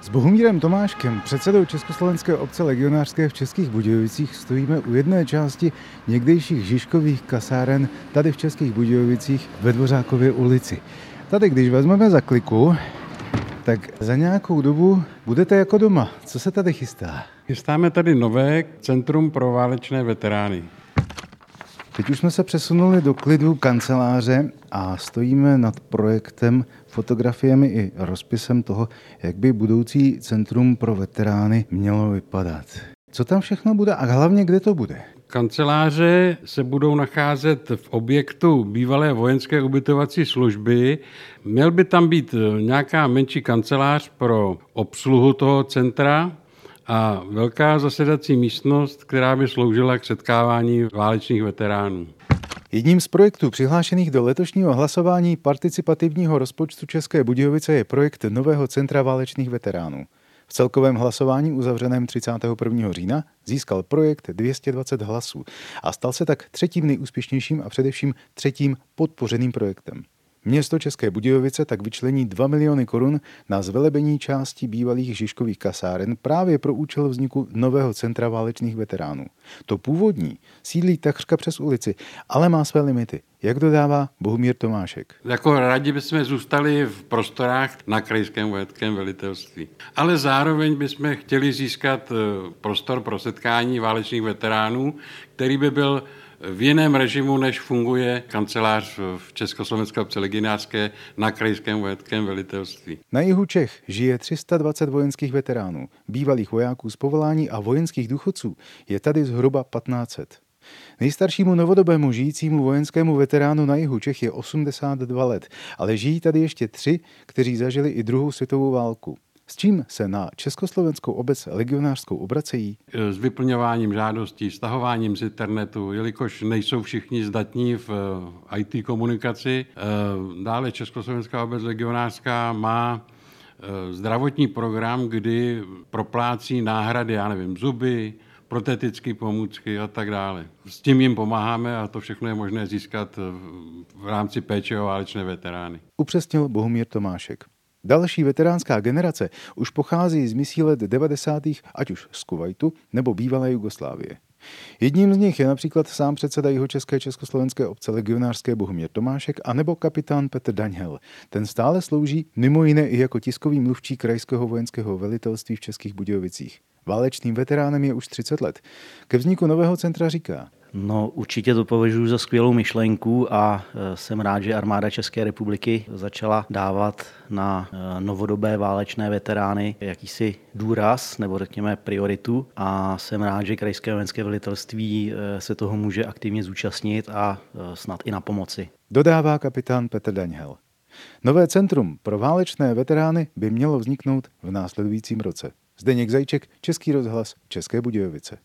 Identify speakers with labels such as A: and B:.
A: S Bohumírem Tomáškem, předsedou Československé obce legionářské v Českých Budějovicích, stojíme u jedné části někdejších Žižkových kasáren tady v Českých Budějovicích ve Dvořákově ulici. Tady, když vezmeme za kliku, tak za nějakou dobu budete jako doma. Co se tady chystá?
B: Chystáme tady nové Centrum pro válečné veterány.
A: Teď už jsme se přesunuli do klidu kanceláře a stojíme nad projektem, fotografiemi i rozpisem toho, jak by budoucí centrum pro veterány mělo vypadat. Co tam všechno bude a hlavně kde to bude?
B: Kanceláře se budou nacházet v objektu bývalé vojenské ubytovací služby. Měl by tam být nějaká menší kancelář pro obsluhu toho centra, a velká zasedací místnost, která by sloužila k setkávání válečných veteránů.
A: Jedním z projektů přihlášených do letošního hlasování participativního rozpočtu České Budějovice je projekt Nového centra válečných veteránů. V celkovém hlasování uzavřeném 31. října získal projekt 220 hlasů a stal se tak třetím nejúspěšnějším a především třetím podpořeným projektem. Město České Budějovice tak vyčlení 2 miliony korun na zvelebení části bývalých Žižkových kasáren právě pro účel vzniku nového centra válečných veteránů. To původní sídlí takřka přes ulici, ale má své limity. Jak dodává Bohumír Tomášek.
B: Jako rádi bychom zůstali v prostorách na krajském vojenském velitelství. Ale zároveň bychom chtěli získat eh, prostor pro setkání válečných veteránů, který by byl v jiném režimu, než funguje kancelář v Československé obce Leginářské na krajském vojenském velitelství.
A: Na jihu Čech žije 320 vojenských veteránů, bývalých vojáků z povolání a vojenských důchodců. Je tady zhruba 1500. Nejstaršímu novodobému žijícímu vojenskému veteránu na jihu Čech je 82 let, ale žijí tady ještě tři, kteří zažili i druhou světovou válku. S čím se na Československou obec legionářskou obracejí?
B: S vyplňováním žádostí, stahováním z internetu, jelikož nejsou všichni zdatní v eh, IT komunikaci. Eh, dále Československá obec legionářská má zdravotní program, kdy proplácí náhrady, já nevím, zuby, protetické pomůcky a tak dále. S tím jim pomáháme a to všechno je možné získat v rámci péče o válečné veterány.
A: Upřesnil Bohumír Tomášek. Další veteránská generace už pochází z misí let 90. ať už z Kuwaitu nebo bývalé Jugoslávie. Jedním z nich je například sám předseda jeho české československé obce legionářské Bohumír Tomášek a nebo kapitán Petr Daňhel. Ten stále slouží mimo jiné i jako tiskový mluvčí krajského vojenského velitelství v Českých Budějovicích. Válečným veteránem je už 30 let. Ke vzniku nového centra říká,
C: No určitě to považuji za skvělou myšlenku a e, jsem rád, že armáda České republiky začala dávat na e, novodobé válečné veterány jakýsi důraz nebo řekněme prioritu a jsem rád, že Krajské vojenské velitelství e, se toho může aktivně zúčastnit a snad i na pomoci.
A: Dodává kapitán Petr Daňhel. Nové centrum pro válečné veterány by mělo vzniknout v následujícím roce. Zdeněk Zajček, Český rozhlas, České Budějovice.